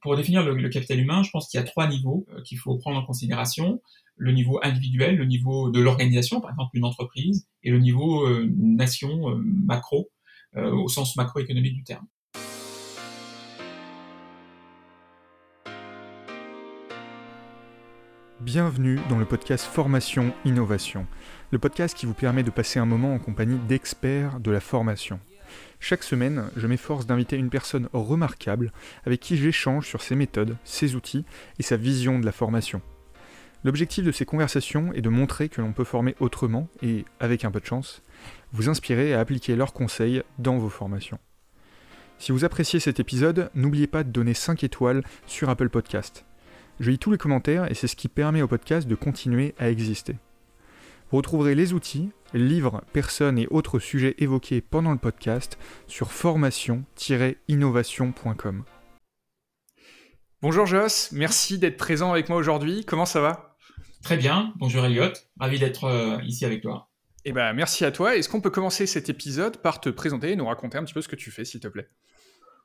Pour définir le, capital humain, je pense qu'il y a trois niveaux euh, qu'il faut prendre en considération. Le niveau individuel, le niveau de l'organisation, par exemple une entreprise, et le niveau euh, nation, euh, macro, au sens macroéconomique du terme. Bienvenue dans le podcast Formation Innovation, le podcast qui vous permet de passer un moment en compagnie d'experts de la formation. Chaque semaine, je m'efforce d'inviter une personne remarquable avec qui j'échange sur ses méthodes, ses outils et sa vision de la formation. L'objectif de ces conversations est de montrer que l'on peut former autrement et, avec un peu de chance, vous inspirer à appliquer leurs conseils dans vos formations. Si vous appréciez cet épisode, n'oubliez pas de donner 5 étoiles sur Apple Podcast. Je lis tous les commentaires et c'est ce qui permet au podcast de continuer à exister. Vous retrouverez les outils, livres, personnes et autres sujets évoqués pendant le podcast sur formation-innovation.com. Bonjour Joss, merci d'être présent avec moi aujourd'hui. Comment ça va? Très bien, bonjour Elliot, ravi d'être euh, ici avec toi. Eh ben, merci à toi. Est-ce qu'on peut commencer cet épisode par te présenter et nous raconter un petit peu ce que tu fais, s'il te plaît?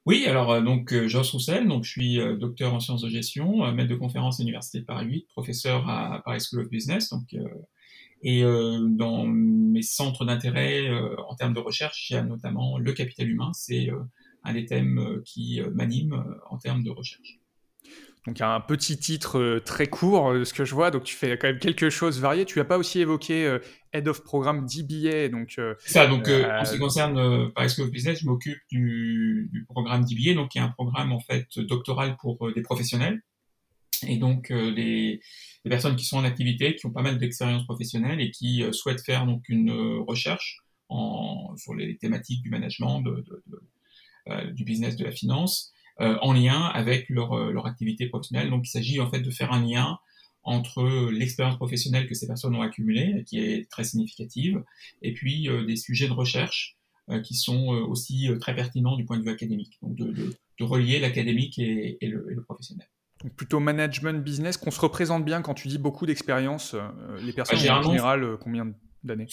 Oui, alors euh, donc euh, Joss Roussel, donc je suis docteur en sciences de gestion, maître de conférence à l'université de Paris 8, professeur à Paris School of Business, donc et euh, dans mes centres d'intérêt euh, en termes de recherche, il y a notamment le capital humain. C'est euh, un des thèmes qui m'anime en termes de recherche. Donc un petit titre très court, ce que je vois. Donc tu fais quand même quelque chose varié. Tu n'as pas aussi évoqué Head of Programme DBA. Donc ça. Donc en ce qui concerne Paris School of Business, je m'occupe du, du, programme DBA, donc qui est un programme en fait doctoral pour des professionnels. Et donc les des personnes qui sont en activité, qui ont pas mal d'expérience professionnelle et qui euh, souhaitent faire donc une euh, recherche en, sur les thématiques du management, de, de, de, euh, du business, de la finance, en lien avec leur, leur activité professionnelle. Donc il s'agit en fait de faire un lien entre l'expérience professionnelle que ces personnes ont accumulée, qui est très significative, et puis des sujets de recherche qui sont aussi très pertinents du point de vue académique. Donc de, de relier l'académique et, et, le, et le professionnel plutôt management business, qu'on se représente bien quand tu dis beaucoup d'expérience. Euh, les personnes bah, en général euh, combien d'années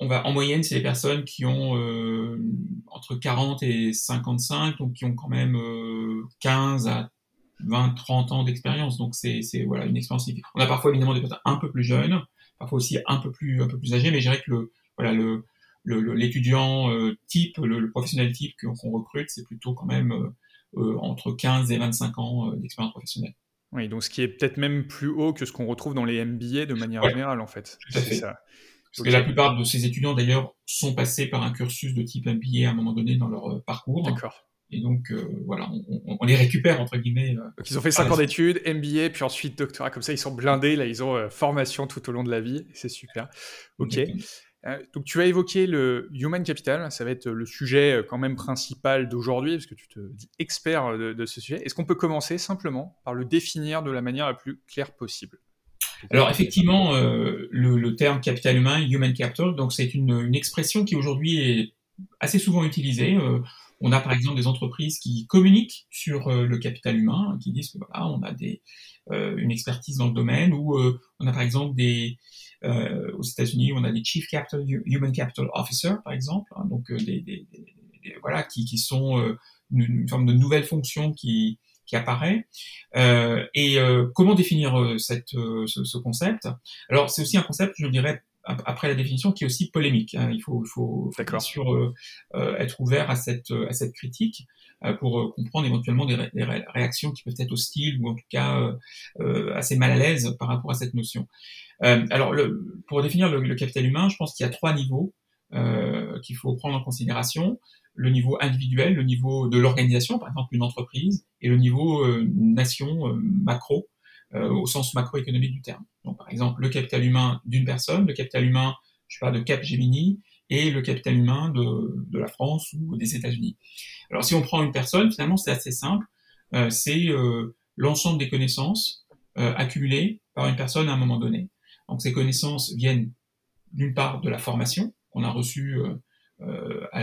on va, En moyenne, c'est les personnes qui ont euh, entre 40 et 55, donc qui ont quand même 15 à 20, 30 ans d'expérience. Donc c'est voilà, une expérience On a parfois évidemment des personnes un peu plus jeunes, parfois aussi un peu plus, un peu plus âgées, mais je dirais que le, voilà, le, l'étudiant type, le, professionnel type qu'on recrute, c'est plutôt quand même entre 15 et 25 ans euh, d'expérience professionnelle. Oui, donc ce qui est peut-être même plus haut que ce qu'on retrouve dans les MBA de manière générale, en fait. Tout à fait. Ça. Parce que la plupart de ces étudiants, d'ailleurs, sont passés par un cursus de type MBA à un moment donné dans leur euh, parcours. D'accord. Et donc, voilà, on, les récupère, entre guillemets. donc, ils ont fait 5 ans d'études, MBA, puis ensuite doctorat. Comme ça, ils sont blindés. Là, ils ont formation tout au long de la vie. C'est super. OK. Euh, donc tu as évoqué le human capital, ça va être le sujet euh, quand même principal d'aujourd'hui, parce que tu te dis expert euh, de, ce sujet. Est-ce qu'on peut commencer simplement par le définir de la manière la plus claire possible? Alors effectivement, le, terme capital humain, human capital, donc c'est une, expression qui aujourd'hui est assez souvent utilisée. on a par exemple des entreprises qui communiquent sur le capital humain, qui disent que voilà, on a une expertise dans le domaine, ou on a par exemple des, euh, aux États-Unis, on a des Chief Capital, Human Capital Officer, par exemple, hein, donc euh, des, des, des, voilà, qui, qui sont euh, une, forme de nouvelle fonction qui, qui apparaît. Euh, et comment définir cette, ce, ce, concept? Alors, c'est aussi un concept, je dirais, après la définition, qui est aussi polémique. Hein. Il faut, il faut, faut bien sûr euh, être ouvert à cette, à cette critique euh, pour comprendre éventuellement des, des, réactions qui peuvent être hostiles ou en tout cas euh, assez mal à l'aise par rapport à cette notion. Euh, alors, le, pour définir le, capital humain, je pense qu'il y a trois niveaux euh, qu'il faut prendre en considération. Le niveau individuel, le niveau de l'organisation, par exemple une entreprise, et le niveau euh, nation, macro, au sens macroéconomique du terme. Donc, par exemple, le capital humain d'une personne, le capital humain, je parle de Capgemini, et le capital humain de, la France ou des États-Unis. Alors, si on prend une personne, finalement, c'est assez simple. C'est l'ensemble des connaissances accumulées par une personne à un moment donné. Donc ces connaissances viennent d'une part de la formation qu'on a reçue euh, euh à,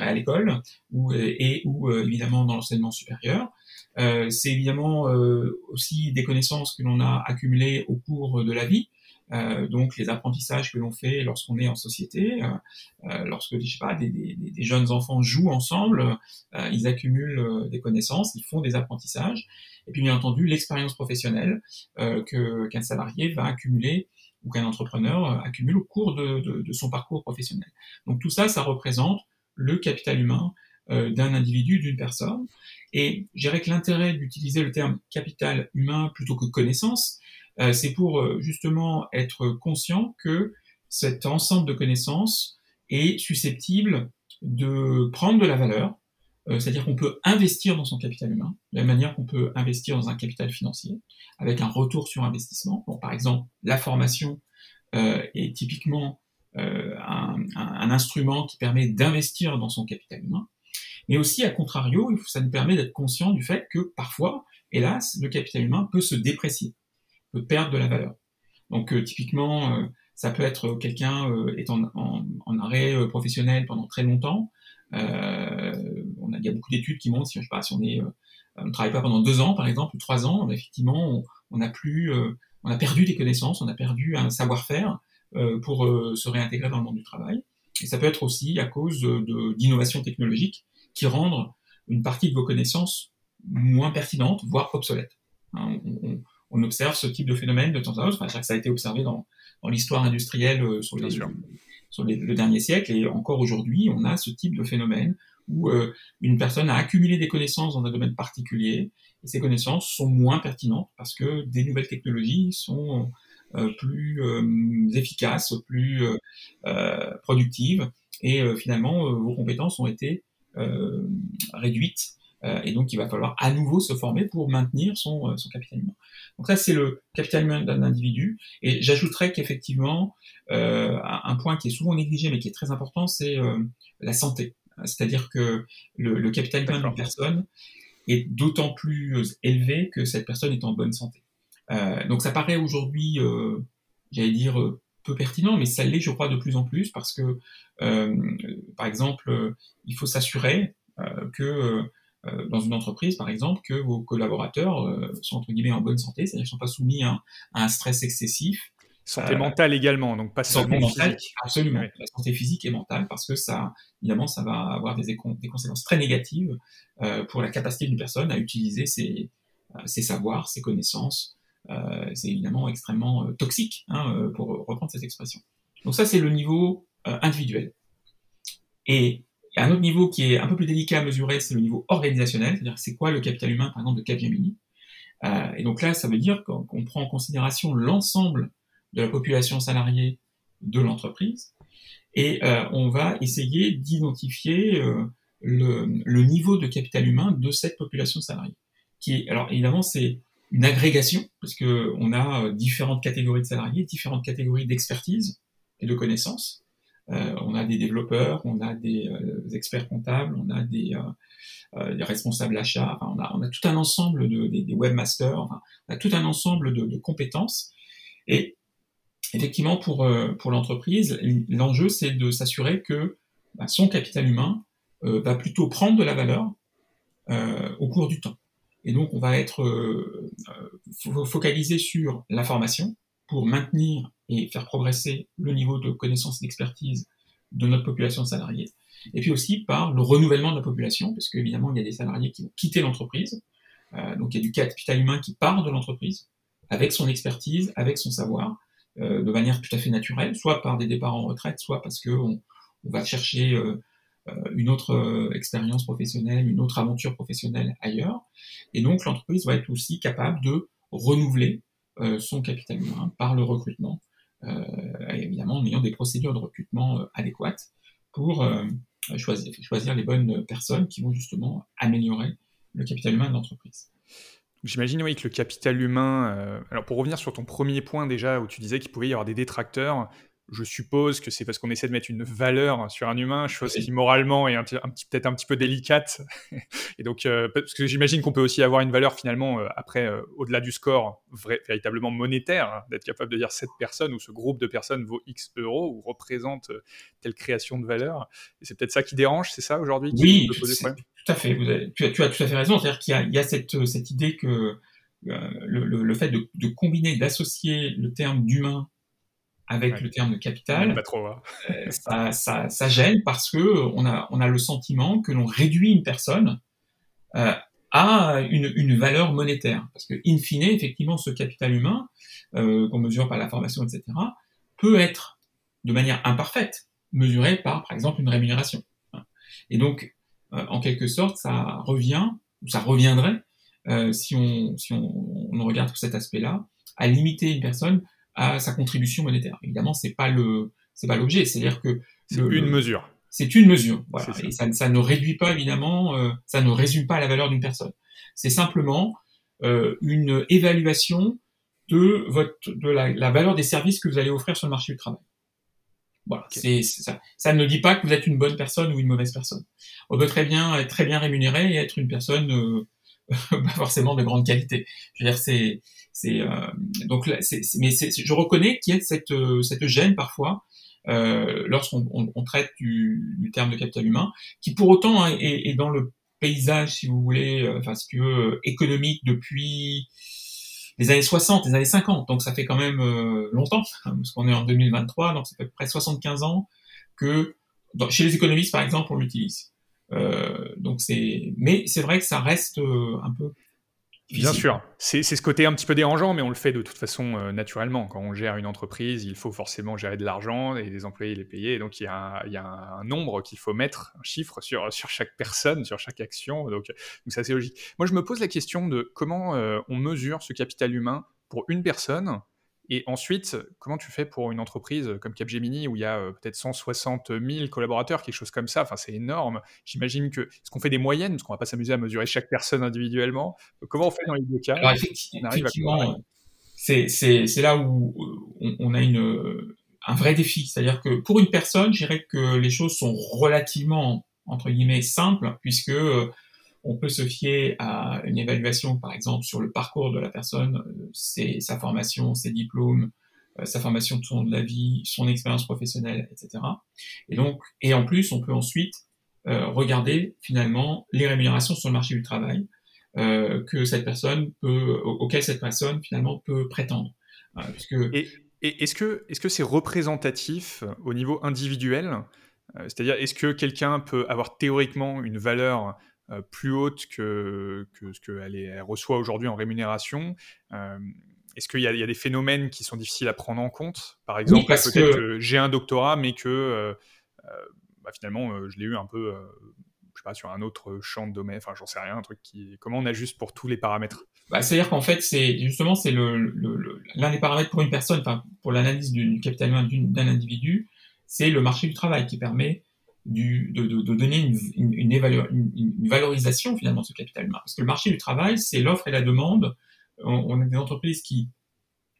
à l'école ou, et ou euh, évidemment dans l'enseignement supérieur. Euh, c'est évidemment euh, aussi des connaissances que l'on a accumulées au cours de la vie, euh, donc les apprentissages que l'on fait lorsqu'on est en société, lorsque je sais pas, des, des, des, jeunes enfants jouent ensemble, ils accumulent des connaissances, ils font des apprentissages, et puis bien entendu l'expérience professionnelle que qu'un salarié va accumuler ou qu'un entrepreneur accumule au cours de, son parcours professionnel. Donc tout ça, ça représente le capital humain d'un individu, d'une personne. Et je dirais que l'intérêt d'utiliser le terme capital humain plutôt que connaissance, euh, c'est pour euh, justement être conscient que cet ensemble de connaissances est susceptible de prendre de la valeur, euh, c'est-à-dire qu'on peut investir dans son capital humain, de la manière qu'on peut investir dans un capital financier, avec un retour sur investissement. Bon, par exemple, la formation est typiquement un, un, instrument qui permet d'investir dans son capital humain, mais aussi, à contrario, ça nous permet d'être conscient du fait que parfois, hélas, le capital humain peut se déprécier peut perdre de la valeur. Donc euh, typiquement, euh, ça peut être quelqu'un euh, est en, en, arrêt professionnel pendant très longtemps. On a, il y a beaucoup d'études qui montrent, si, je sais pas, si on est, on ne travaille pas pendant deux ans, par exemple, ou trois ans, effectivement, on, a plus, on a perdu des connaissances, on a perdu un savoir-faire pour se réintégrer dans le monde du travail. Et ça peut être aussi à cause de, d'innovations technologiques qui rendent une partie de vos connaissances moins pertinentes, voire obsolètes. Hein, on, on observe ce type de phénomène de temps à autre. Enfin, ça a été observé dans, dans l'histoire industrielle euh, sur, les, sur le dernier siècle et encore aujourd'hui, on a ce type de phénomène où euh, une personne a accumulé des connaissances dans un domaine particulier et ces connaissances sont moins pertinentes parce que des nouvelles technologies sont euh, plus efficaces, plus productives et finalement vos compétences ont été réduites et donc il va falloir à nouveau se former pour maintenir son, son capital humain. Donc ça, c'est le capital humain d'un individu. Et j'ajouterais qu'effectivement, euh, un point qui est souvent négligé, mais qui est très important, c'est euh, la santé. C'est-à-dire que le, capital humain d'une personne est d'autant plus élevé que cette personne est en bonne santé. Euh, donc ça paraît aujourd'hui, euh, j'allais dire, peu pertinent, mais ça l'est, je crois, de plus en plus, parce que, euh, par exemple, il faut s'assurer que euh, dans une entreprise, par exemple, que vos collaborateurs euh, sont entre guillemets en bonne santé, c'est-à-dire qu'ils ne sont pas soumis à, un stress excessif. Santé euh, mentale également, donc pas seulement mentale, physique. Absolument, la santé physique et mentale, parce que ça, évidemment, ça va avoir des, des conséquences très négatives euh, pour la capacité d'une personne à utiliser ses, ses savoirs, ses connaissances. Euh, c'est évidemment extrêmement toxique, hein, pour reprendre cette expression. Donc ça, c'est le niveau individuel. Et un autre niveau qui est un peu plus délicat à mesurer, c'est le niveau organisationnel, c'est-à-dire c'est quoi le capital humain, par exemple, de Capgemini. Euh, et donc là, ça veut dire qu'on prend en considération l'ensemble de la population salariée de l'entreprise et euh, on va essayer d'identifier euh, le, le, niveau de capital humain de cette population salariée. Qui est, alors évidemment, c'est une agrégation parce que on a euh, différentes catégories de salariés, différentes catégories d'expertise et de connaissances. Euh, on a des développeurs, on a des, euh, experts comptables, on a des, euh, responsables achats, on, a, tout un ensemble de, webmasters, on a tout un ensemble de, compétences. Et effectivement, pour, pour l'entreprise, l'enjeu, c'est de s'assurer que bah, son capital humain va plutôt prendre de la valeur au cours du temps. Et donc, on va être focalisé sur la formation pour maintenir et faire progresser le niveau de connaissance et d'expertise de notre population de salariés. Et puis aussi par le renouvellement de la population, parce qu'évidemment, il y a des salariés qui vont quitter l'entreprise. Euh, donc il y a du capital humain qui part de l'entreprise, avec son expertise, avec son savoir, euh, de manière tout à fait naturelle, soit par des départs en retraite, soit parce qu'on on va chercher euh, une autre expérience professionnelle, une autre aventure professionnelle ailleurs. Et donc l'entreprise va être aussi capable de renouveler son capital humain par le recrutement évidemment en ayant des procédures de recrutement euh, adéquates pour euh, choisir, choisir les bonnes personnes qui vont justement améliorer le capital humain de l'entreprise. J'imagine oui que le capital humain. alors pour revenir sur ton premier point déjà où tu disais qu'il pouvait y avoir des détracteurs, je suppose que c'est parce qu'on essaie de mettre une valeur sur un humain, chose qui moralement est un, petit, peut-être un petit peu délicate. et donc, euh, parce que j'imagine qu'on peut aussi avoir une valeur finalement euh, après, euh, au-delà du score, véritablement monétaire, hein, d'être capable de dire cette personne ou ce groupe de personnes vaut X euros ou représente telle création de valeur. Et c'est peut-être ça qui dérange, c'est ça aujourd'hui Oui, tout à fait. tu, as, tout à fait raison. C'est-à-dire qu'il y a, cette, cette, idée que le, le, fait de, de combiner, d'associer le terme d'humain avec le terme de capital, pas trop, hein. ça, ça, ça, gêne parce que on a, on a le sentiment que l'on réduit une personne euh, à une, une, valeur monétaire. Parce que, in fine, effectivement, ce capital humain, euh, qu'on mesure par la formation, etc., peut être, de manière imparfaite, mesuré par, par exemple, une rémunération. Et donc, euh, en quelque sorte, ça revient, ou ça reviendrait, euh, si, on, si on, on regarde tout cet aspect-là, à limiter une personne à sa contribution monétaire. Évidemment, c'est pas le, c'est pas l'objet. C'est-à-dire que c'est une mesure. C'est une mesure. Voilà. Ça. Et ça, ça, ne réduit pas évidemment, euh, ça ne résume pas la valeur d'une personne. C'est simplement euh, une évaluation de votre, de la, la, valeur des services que vous allez offrir sur le marché du travail. Voilà, c'est ça. Ça ne dit pas que vous êtes une bonne personne ou une mauvaise personne. On peut très bien être très bien rémunéré et être une personne euh, pas forcément de grande qualité. Je veux dire, c'est c'est euh, donc là, c'est, mais je reconnais qu'il y a cette euh, cette gêne parfois euh, lorsqu'on on, on traite du, du, terme de capital humain, qui pour autant hein, est, est, dans le paysage, si vous voulez, euh, enfin si tu veux, économique depuis les années 60, les années 50. Donc ça fait quand même euh, longtemps, hein, parce qu'on est en 2023, donc ça fait près 75 ans que chez les économistes par exemple on l'utilise. Euh, donc c'est, mais c'est vrai que ça reste un peu Bien sûr, c'est ce côté un petit peu dérangeant, mais on le fait de toute façon euh, naturellement. Quand on gère une entreprise, il faut forcément gérer de l'argent et des employés les payer. donc il y a un, il y a un nombre qu'il faut mettre, un chiffre sur, sur chaque personne, sur chaque action. Donc, donc c'est assez logique. Moi, je me pose la question de comment euh, on mesure ce capital humain pour une personne et ensuite, comment tu fais pour une entreprise comme Capgemini où il y a euh, peut-être 160 000 collaborateurs, quelque chose comme ça? Enfin, c'est énorme. J'imagine que. Est-ce qu'on fait des moyennes? Parce qu'on va pas s'amuser à mesurer chaque personne individuellement. Comment on fait dans les deux cas? Alors, effectivement, c'est là où on, a une, un vrai défi. C'est-à-dire que pour une personne, je dirais que les choses sont relativement, entre guillemets, simples, puisque euh, on peut se fier à une évaluation, par exemple, sur le parcours de la personne, euh, c'est sa formation, ses diplômes, euh, sa formation de son de la vie, son expérience professionnelle, etc. Et donc, et en plus, on peut ensuite euh, regarder finalement les rémunérations sur le marché du travail euh, que cette personne peut, auquel cette personne finalement peut prétendre. Et, est-ce que est-ce que c'est représentatif au niveau individuel? C'est-à-dire, est-ce que quelqu'un peut avoir théoriquement une valeur plus haute que, que ce qu'elle elle reçoit aujourd'hui en rémunération. Euh, est-ce qu'il y, y, a des phénomènes qui sont difficiles à prendre en compte? Par exemple, peut-être que, j'ai un doctorat, mais que euh, bah, finalement, je l'ai eu un peu, je sais pas, sur un autre champ de domaine. Enfin, j'en sais rien, un truc qui. Comment on ajuste pour tous les paramètres? Bah, C'est-à-dire qu'en fait, c'est justement c'est l'un le, le, des paramètres pour une personne, enfin, pour l'analyse du capital humain d'un individu, c'est le marché du travail qui permet du, de, de, de, donner une, une, une, une, valorisation finalement de ce capital humain. Parce que le marché du travail, c'est l'offre et la demande. On, on, a des entreprises qui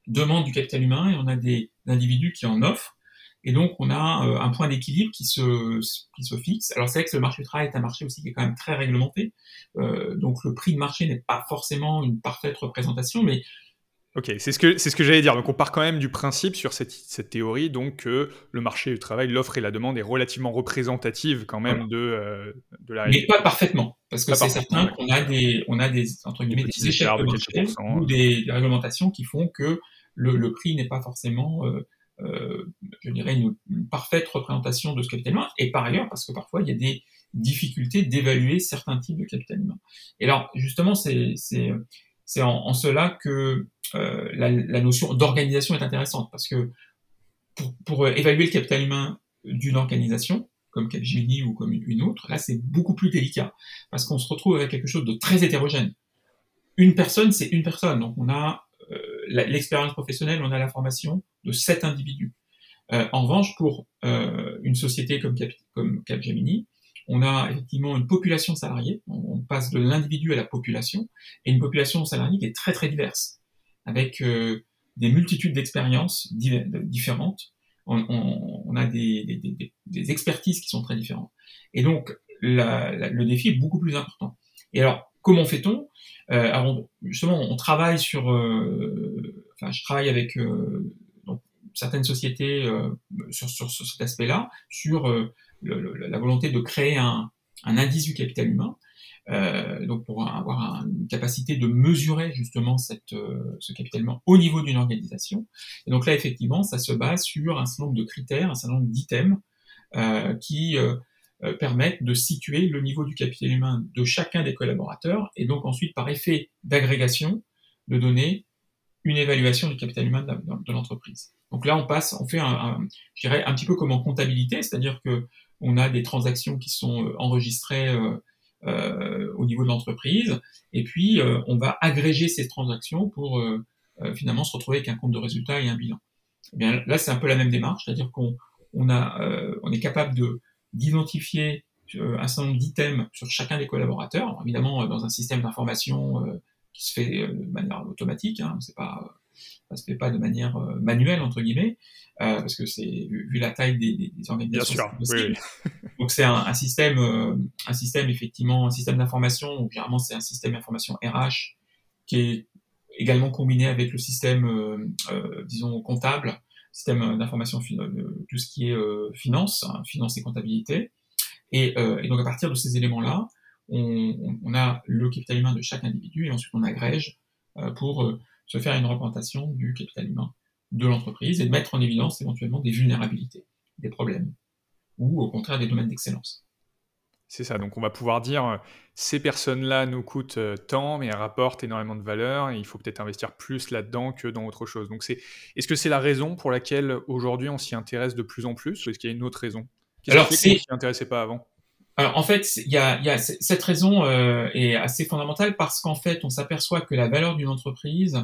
demandent du capital humain et on a des individus qui en offrent. Et donc, on a euh, un point d'équilibre qui se, qui se fixe. Alors, c'est vrai que le marché du travail est un marché aussi qui est quand même très réglementé. Euh, donc, le prix de marché n'est pas forcément une parfaite représentation, mais Ok, c'est ce que c'est ce que j'allais dire. Donc on part quand même du principe sur cette, cette théorie donc que le marché du travail, l'offre et la demande est relativement représentative quand même de euh, de la réalité. Mais pas parfaitement, parce que c'est certain qu'on a des on a des entre guillemets des, échelles de, marché ou des, des, réglementations qui font que le, le prix n'est pas forcément euh, euh, je dirais une, une, parfaite représentation de ce capital humain. Et par ailleurs, parce que parfois il y a des difficultés d'évaluer certains types de capital humain. Et alors justement c'est c'est en, cela que euh, la, notion d'organisation est intéressante parce que pour, pour, évaluer le capital humain d'une organisation, comme Capgemini ou comme une autre, là c'est beaucoup plus délicat parce qu'on se retrouve avec quelque chose de très hétérogène. Une personne, c'est une personne, donc on a euh, l'expérience professionnelle, on a la formation de sept individus. Euh, en revanche, pour euh, une société comme Capgemini, on a effectivement une population salariée, on, on passe de l'individu à la population, et une population salariée qui est très très diverse avec euh, des multitudes d'expériences différentes. On, on, on a des, des, des, expertises qui sont très différentes. Et donc, la, la, le défi est beaucoup plus important. Et alors, comment fait-on? Euh, Justement, on travaille sur... Euh, enfin, je travaille avec euh, certaines sociétés euh, sur, sur, cet aspect-là, sur le, la volonté de créer un, un indice du capital humain euh, donc pour avoir une capacité de mesurer justement cette, euh, ce capital humain au niveau d'une organisation. Et donc là, effectivement, ça se base sur un certain nombre de critères, un certain nombre d'items euh, qui euh, permettent de situer le niveau du capital humain de chacun des collaborateurs, et donc ensuite, par effet d'agrégation, de donner une évaluation du capital humain de, l'entreprise. Donc là, on passe, on fait un, un, je dirais, un petit peu comme en comptabilité, c'est-à-dire que on a des transactions qui sont enregistrées euh, euh, au niveau de l'entreprise, et puis euh, on va agréger ces transactions pour euh, finalement se retrouver avec un compte de résultat et un bilan. Eh bien là, c'est un peu la même démarche, c'est-à-dire qu'on on a, on est capable de d'identifier un certain nombre d'items sur chacun des collaborateurs. Évidemment, dans un système d'information qui se fait de manière automatique, hein, c'est pas ça se fait pas de manière manuelle entre guillemets, euh, parce que c'est vu, la taille des, des organisations. Bien sûr, oui, oui. Donc c'est un, un, système, euh, un système effectivement, un système d'information. Donc généralement c'est un système d'information RH qui est également combiné avec le système, euh, euh disons comptable, système d'information tout ce qui est euh, finance, hein, finance et comptabilité. Et, et, donc à partir de ces éléments-là, on, on, a le capital humain de chaque individu et ensuite on agrège pour se faire une représentation du capital humain de l'entreprise et de mettre en évidence éventuellement des vulnérabilités, des problèmes, ou au contraire des domaines d'excellence. C'est ça, donc on va pouvoir dire, euh, ces personnes-là nous coûtent euh, tant, mais elles rapportent énormément de valeur, et il faut peut-être investir plus là-dedans que dans autre chose. Donc c'est, est-ce que c'est la raison pour laquelle aujourd'hui on s'y intéresse de plus en plus, ou est-ce qu'il y a une autre raison Alors c'est... qu'on s'y intéressait pas avant? Alors, en fait, il y a, y a, cette raison euh, est assez fondamentale parce qu'en fait, on s'aperçoit que la valeur d'une entreprise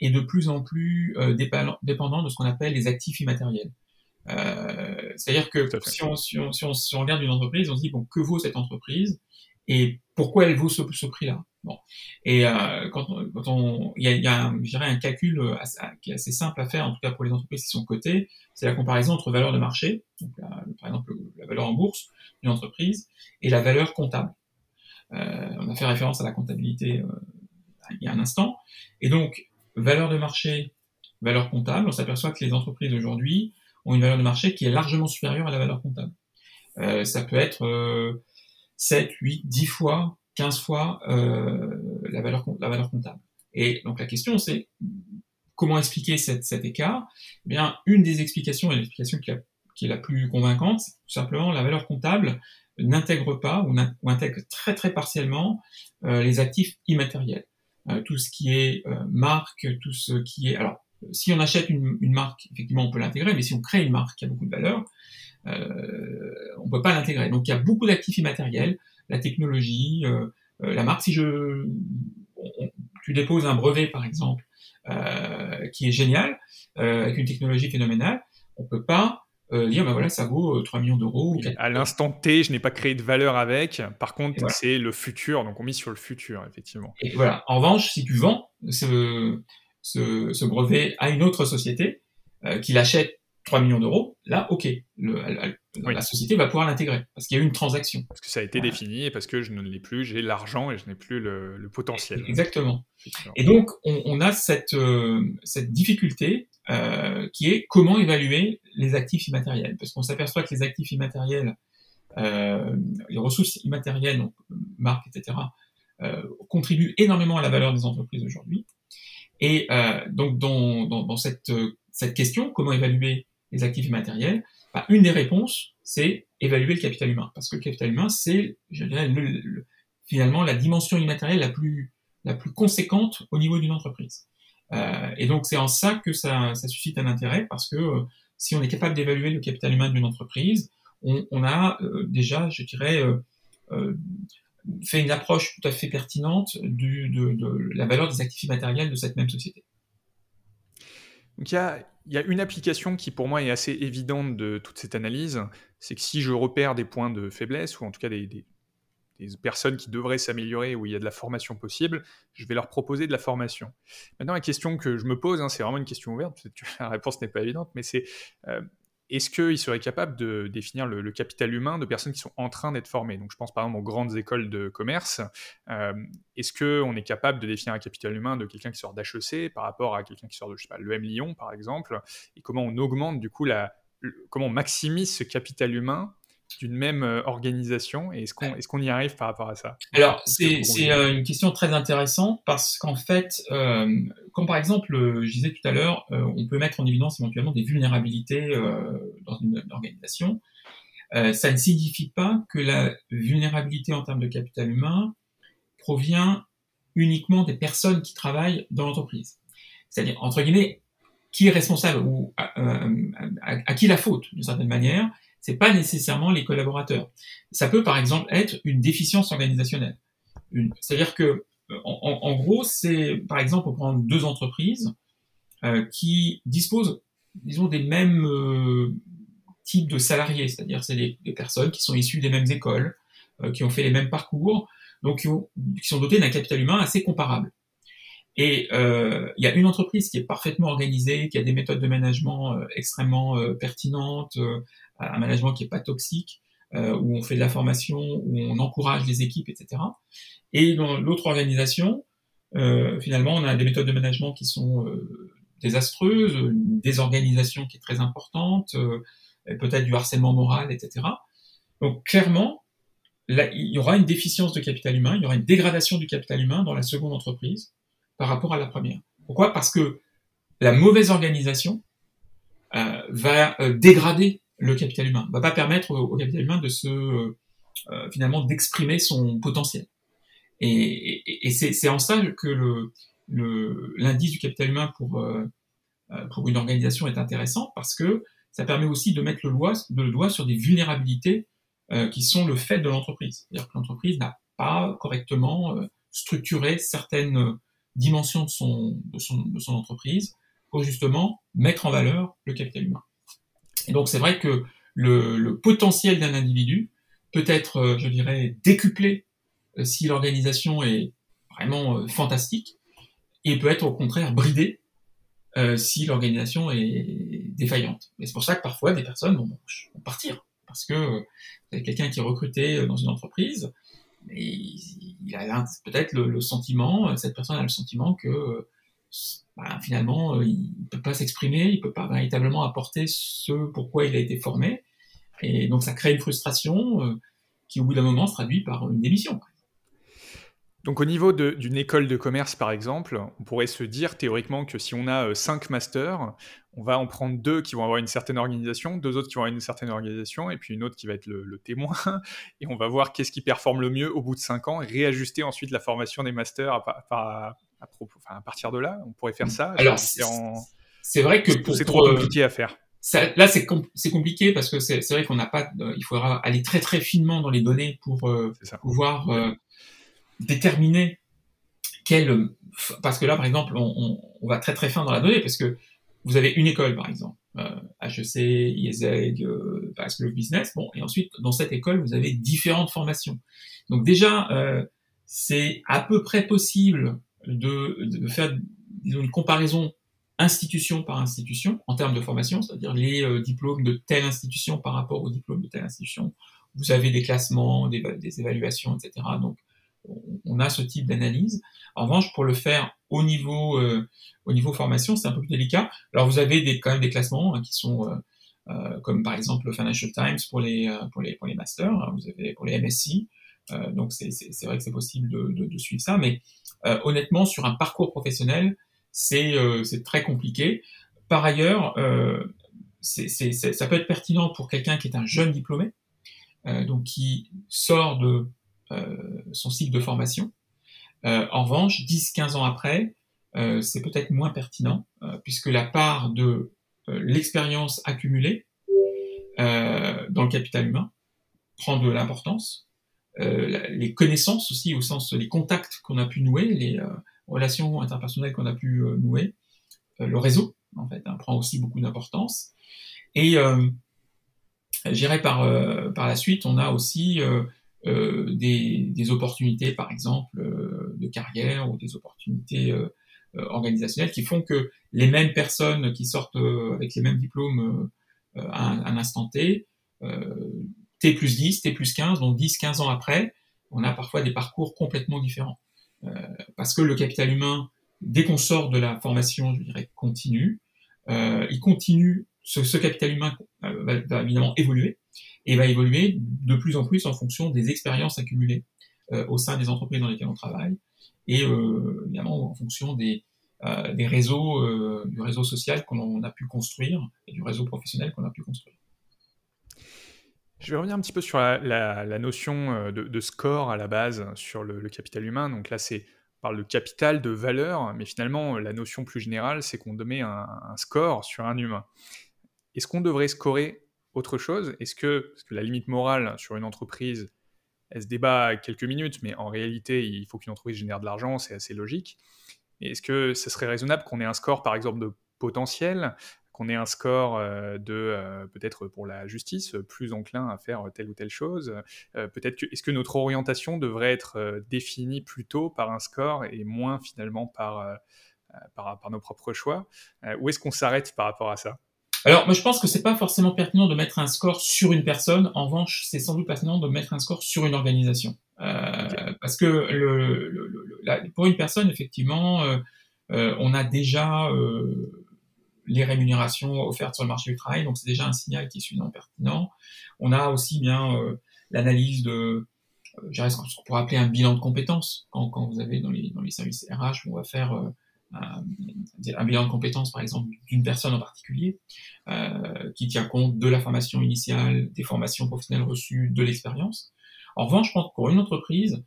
est de plus en plus euh, dépendant de ce qu'on appelle les actifs immatériels. Euh, C'est-à-dire que si on, si, on, si, on, si on, regarde une entreprise, on se dit bon que vaut cette entreprise et pourquoi elle vaut ce, ce prix-là? Bon. Et euh, quand, quand on, il y a, y a un, je dirais un calcul assez, qui est assez simple à faire, en tout cas pour les entreprises qui sont cotées, c'est la comparaison entre valeur de marché, donc la, par exemple la valeur en bourse d'une entreprise, et la valeur comptable. Euh, on a fait référence à la comptabilité euh, il y a un instant, et donc valeur de marché, valeur comptable, on s'aperçoit que les entreprises aujourd'hui ont une valeur de marché qui est largement supérieure à la valeur comptable. Euh, ça peut être euh, 7, 8, 10 fois, 15 fois euh, la, valeur, la valeur comptable. Et donc la question c'est comment expliquer cet écart? Eh bien, une des explications, et l'explication qui, qui, est la plus convaincante, c'est tout simplement la valeur comptable n'intègre pas ou, ou, intègre très très partiellement euh, les actifs immatériels. Euh, tout ce qui est euh, marque, tout ce qui est... Alors, si on achète une, marque, effectivement, on peut l'intégrer, mais si on crée une marque qui a beaucoup de valeur, euh, on peut pas l'intégrer. Donc, il y a beaucoup d'actifs immatériels, la technologie, la marque. Si je, tu déposes un brevet, par exemple, qui est génial, avec une technologie phénoménale, on peut pas euh, dire, ben voilà, ça vaut 3 euh, millions d'euros. À l'instant T, je n'ai pas créé de valeur avec. Par contre, voilà. c'est le futur. Donc, on mise sur le futur, effectivement. Et voilà. En revanche, si tu vends ce, ce, ce brevet à une autre société euh, qui l'achète 3 millions d'euros, là, OK. Le, la, oui. la, société va pouvoir l'intégrer parce qu'il y a eu une transaction. Parce que ça a été voilà. défini et parce que je ne l'ai plus, j'ai l'argent et je n'ai plus le, le, potentiel. Exactement. Et donc, on, on a cette, euh, cette difficulté euh, qui est comment évaluer les actifs immatériels. Parce qu'on s'aperçoit que les actifs immatériels, euh, les ressources immatérielles, donc marques, etc., euh, contribuent énormément à la valeur des entreprises aujourd'hui. Et euh, donc dans, dans, dans cette, cette, question, comment évaluer les actifs immatériels, bah, une des réponses, c'est évaluer le capital humain. Parce que le capital humain, c'est, je dirais, le, le, finalement la dimension immatérielle la plus, la plus conséquente au niveau d'une entreprise. Euh, et donc c'est en ça que ça, suscite un intérêt parce que euh, si on est capable d'évaluer le capital humain d'une entreprise, on, a euh, déjà, je dirais, fait une approche tout à fait pertinente de, la valeur des actifs immatériels de cette même société. Donc il y a, une application qui pour moi est assez évidente de toute cette analyse, c'est que si je repère des points de faiblesse ou en tout cas des des personnes qui devraient s'améliorer, où il y a de la formation possible, je vais leur proposer de la formation. Maintenant, la question que je me pose, hein, c'est vraiment une question ouverte, peut-être que la réponse n'est pas évidente, mais c'est euh, est-ce qu'ils seraient capables de définir le, capital humain de personnes qui sont en train d'être formées? Donc, je pense par exemple aux grandes écoles de commerce. Euh, est-ce qu'on est capable de définir un capital humain de quelqu'un qui sort d'HEC par rapport à quelqu'un qui sort de, je sais pas, l'EM Lyon, par exemple? Et comment on augmente du coup la, comment on maximise ce capital humain d'une même organisation et est-ce qu'on est y arrive par rapport à ça? Alors c'est une question très intéressante parce qu'en fait, comme par exemple, je disais tout à l'heure, on peut mettre en évidence éventuellement des vulnérabilités dans une, une organisation. ça ne signifie pas que la vulnérabilité en termes de capital humain provient uniquement des personnes qui travaillent dans l'entreprise. C'est-à-dire, entre guillemets, qui est responsable ou euh, à, qui la faute, d'une certaine manière, c'est pas nécessairement les collaborateurs. Ça peut, par exemple, être une déficience organisationnelle. C'est-à-dire que, en, gros, c'est, par exemple, on prend deux entreprises euh, qui disposent, disons, des mêmes euh, types de salariés, c'est-à-dire c'est des, personnes qui sont issues des mêmes écoles, qui ont fait les mêmes parcours, donc qui, sont dotés d'un capital humain assez comparable. Et euh, il y a une entreprise qui est parfaitement organisée, qui a des méthodes de management euh, extrêmement euh, pertinentes, un management qui est pas toxique, où on fait de la formation, où on encourage les équipes, etc. Et dans l'autre organisation, finalement, on a des méthodes de management qui sont désastreuses, une désorganisation qui est très importante, peut-être du harcèlement moral, etc. Donc clairement, il y aura une déficience de capital humain, il y aura une dégradation du capital humain dans la seconde entreprise par rapport à la première. Pourquoi? Parce que la mauvaise organisation euh, va euh, dégrader le capital humain, va pas permettre au, capital humain de se euh, finalement d'exprimer son potentiel. Et, et, c'est en ça que le l'indice du capital humain pour pour une organisation est intéressant parce que ça permet aussi de mettre le doigt, le doigt sur des vulnérabilités euh, qui sont le fait de l'entreprise. C'est-à-dire que l'entreprise n'a pas correctement euh, structuré certaines euh, dimensions de son, de son, de son entreprise pour justement mettre en valeur le capital humain. Et donc c'est vrai que le, potentiel d'un individu peut être, je dirais, décuplé si l'organisation est vraiment fantastique, et peut être au contraire bridé euh, si l'organisation est défaillante. Et c'est pour ça que parfois des personnes vont, partir parce que quelqu'un qui est recruté dans une entreprise, et il a peut-être le, sentiment, cette personne a le sentiment que bah, finalement il ne peut pas s'exprimer, il ne peut pas véritablement apporter ce pourquoi il a été formé, et donc ça crée une frustration euh, qui au bout d'un moment se traduit par une démission. Donc au niveau d'une école de commerce, par exemple, on pourrait se dire théoriquement que si on a euh, cinq masters, on va en prendre deux qui vont avoir une certaine organisation, deux autres qui vont avoir une certaine organisation, et puis une autre qui va être le, témoin, et on va voir qu'est-ce qui performe le mieux au bout de cinq ans, et réajuster ensuite la formation des masters à, partir de là. On pourrait faire ça. Alors c'est vrai que c'est trop euh, compliqué à faire. là, c'est compliqué parce que c'est vrai qu'on n'a pas. il faudra aller très très finement dans les données pour euh, pouvoir déterminer quel parce que là par exemple on, on, va très très fin dans la donnée parce que vous avez une école par exemple euh, HEC, IESEG, euh, School of Business bon et ensuite dans cette école vous avez différentes formations donc déjà euh, c'est à peu près possible de, faire une comparaison institution par institution en termes de formation, c'est-à-dire les euh, diplômes de telle institution par rapport aux diplômes de telle institution. Vous avez des classements, des, évaluations, etc. Donc on a ce type d'analyse. En revanche, pour le faire au niveau euh, au niveau formation, c'est un peu plus délicat. Alors vous avez quand même des classements hein, qui sont euh, comme par exemple le Financial Times pour les pour les pour les masters. Hein, vous avez pour les MSc. donc c'est c'est vrai que c'est possible de, de, de, suivre ça, mais honnêtement sur un parcours professionnel, c'est c'est très compliqué. Par ailleurs, c'est ça peut être pertinent pour quelqu'un qui est un jeune diplômé, donc qui sort de euh, son cycle de formation. Euh, en revanche, 10-15 ans après, euh, c'est peut-être moins pertinent, puisque la part de l'expérience accumulée dans le capital humain prend de l'importance. Les connaissances aussi, au sens des contacts qu'on a pu nouer, les relations interpersonnelles qu'on a pu nouer, le réseau, en fait, hein, prend aussi beaucoup d'importance. Et euh, j'irai par, par la suite, on a aussi euh, des, des, opportunités, par exemple, euh, de carrière ou des opportunités euh, organisationnelles qui font que les mêmes personnes qui sortent avec les mêmes diplômes à un, instant T, T plus 10, T plus 15, donc 10, 15 ans après, on a parfois des parcours complètement différents. parce que le capital humain, dès qu'on sort de la formation, je dirais, continue, il continue, ce, capital humain va, évidemment évoluer et va évoluer de plus en plus en fonction des expériences accumulées au sein des entreprises dans lesquelles on travaille et évidemment en fonction des, des réseaux, du réseau social qu'on a pu construire et du réseau professionnel qu'on a pu construire. Je vais revenir un petit peu sur la, notion de, score à la base sur le, capital humain. Donc là, c'est on parle de capital, de valeur, mais finalement, la notion plus générale, c'est qu'on met un, score sur un humain. Est-ce qu'on devrait scorer autre chose? Est-ce que, que la limite morale sur une entreprise, elle se débat quelques minutes, mais en réalité, il faut qu'une entreprise génère de l'argent, c'est assez logique. Est-ce que ce serait raisonnable qu'on ait un score, par exemple, de potentiel qu'on ait un score euh, de euh, peut-être pour la justice plus enclin à faire telle ou telle chose. Euh, peut-être que est-ce que notre orientation devrait être définie plutôt par un score et moins finalement par par, par nos propres choix? où est-ce qu'on s'arrête par rapport à ça? Alors, moi, je pense que c'est pas forcément pertinent de mettre un score sur une personne. En revanche, c'est sans doute pertinent de mettre un score sur une organisation, parce que le, le, pour une personne, effectivement, on a déjà les rémunérations offertes sur le marché du travail. Donc c'est déjà un signal qui est suffisamment pertinent. On a aussi bien euh, l'analyse de, euh, ce qu'on pourrait appeler un bilan de compétences. Quand, vous avez dans les, services RH, on va faire euh, un, un, bilan de compétences, par exemple, d'une personne en particulier, qui tient compte de la formation initiale, des formations professionnelles reçues, de l'expérience. En revanche, je pense que pour une entreprise,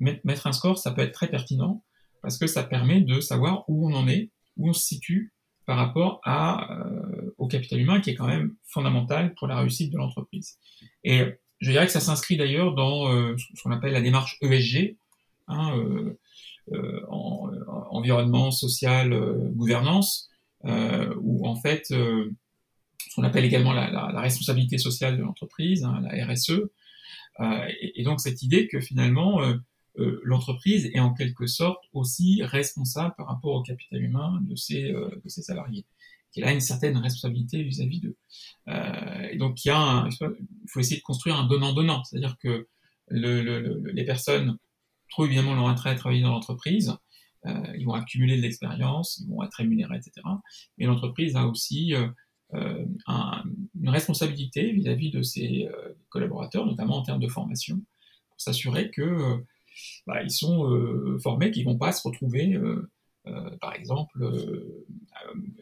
mettre un score, ça peut être très pertinent parce que ça permet de savoir où on en est, où on se situe par rapport à, euh, au capital humain qui est quand même fondamental pour la réussite de l'entreprise. Et je dirais que ça s'inscrit d'ailleurs dans euh, ce qu'on appelle la démarche ESG, hein, euh, euh en, environnement, social, gouvernance, où en fait ce qu'on appelle également la, la, la, responsabilité sociale de l'entreprise, hein, la RSE, et, et, donc cette idée que finalement euh, l'entreprise est en quelque sorte aussi responsable par rapport au capital humain de ses, euh, salariés, qui a une certaine responsabilité vis-à-vis d'eux. Euh, et donc il y a il faut essayer de construire un donnant-donnant, c'est-à-dire que le, le, les personnes trouvent évidemment leur intérêt à travailler dans l'entreprise, ils vont accumuler de l'expérience, ils vont être rémunérés, etc. Mais l'entreprise a aussi un, une responsabilité vis-à-vis -vis de ses collaborateurs, notamment en termes de formation, pour s'assurer que bah, ils sont euh, formés, qui vont pas se retrouver, euh, euh, par exemple,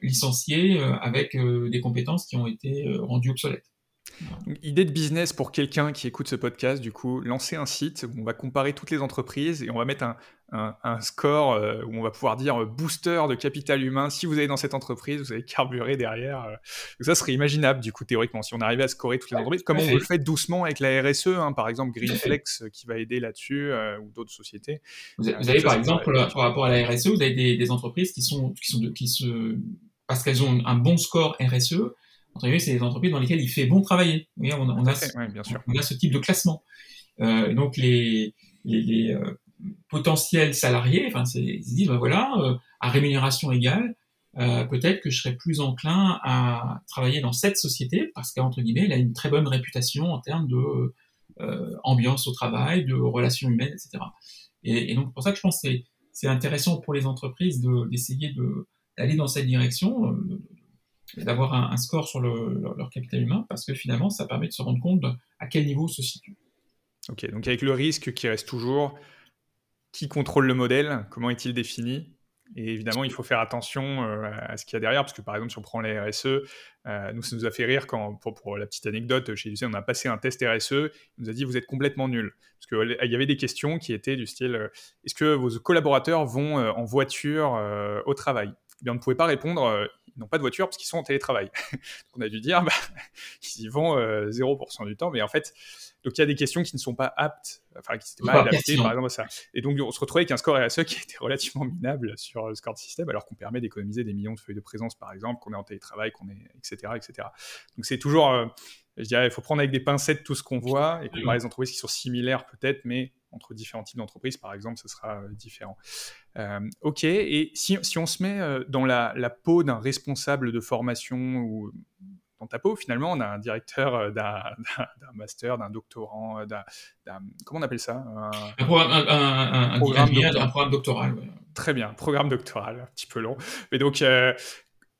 licenciés avec des compétences qui ont été rendues obsolètes. idée de business pour quelqu'un qui écoute ce podcast, du coup, lancer un site où on va comparer toutes les entreprises et on va mettre un, un, score euh, où on va pouvoir dire euh, booster de capital humain. Si vous allez dans cette entreprise, vous allez carburer derrière. Euh. ça serait imaginable, du coup, théoriquement, si on arrivait à scorer toutes les entreprises, comme on le fait doucement avec la RSE, hein, par exemple Greenflex qui va aider là-dessus, ou d'autres sociétés. Vous, avez, par exemple, par rapport à la RSE, vous avez des, entreprises qui sont, qui sont de, qui se, parce qu'elles ont un bon score RSE, c'est des entreprises dans lesquelles il fait bon travailler. on, a, bien sûr. on a ce type de classement. donc les, les, potentiels salariés, enfin, ils se disent, ben voilà, euh, à rémunération égale, euh, peut-être que je serais plus enclin à travailler dans cette société parce qu'entre guillemets, elle a une très bonne réputation en termes de euh, ambiance au travail, de relations humaines, etc. Et, et donc, pour ça que je pense que c'est intéressant pour les entreprises d'essayer de, d'aller dans cette direction, d'avoir un, score sur le, leur, leur, capital humain, parce que finalement, ça permet de se rendre compte à quel niveau se situe. Ok, donc avec le risque qui reste toujours, qui contrôle le modèle, comment est-il défini et évidemment, il faut faire attention euh, à ce qu'il y a derrière, parce que par exemple, si on prend les RSE, euh, nous, ça nous a fait rire quand, pour, la petite anecdote, chez UC, on a passé un test RSE, il nous a dit vous êtes complètement nul. Parce qu'il y avait des questions qui étaient du style euh, est-ce que vos collaborateurs vont en voiture au travail? Eh bien, on ne pouvait pas répondre ils n'ont pas de voiture parce qu'ils sont en télétravail. donc on a dû dire bah, ils y vont 0% du temps, mais en fait, donc il y a des questions qui ne sont pas aptes, enfin qui n'étaient pas adaptées par exemple à ça. Et donc on se retrouvait avec un score RSE qui était relativement minable sur le score de système, alors qu'on permet d'économiser des millions de feuilles de présence par exemple, qu'on est en télétravail, qu'on est, etc., etc. Donc c'est toujours, euh, je dirais, il faut prendre avec des pincettes tout ce qu'on voit et comparer les entreprises qui sont similaires peut-être, mais entre différents types d'entreprises, par exemple, ce sera euh, différent. Euh, ok, et si, si, on se met dans la, la peau d'un responsable de formation ou dans ta peau, finalement, on a un directeur euh, d'un master, d'un doctorant, euh, d'un, comment on appelle ça un, programme, doctoral. Très bien, programme doctoral, un petit peu long. Mais donc, euh,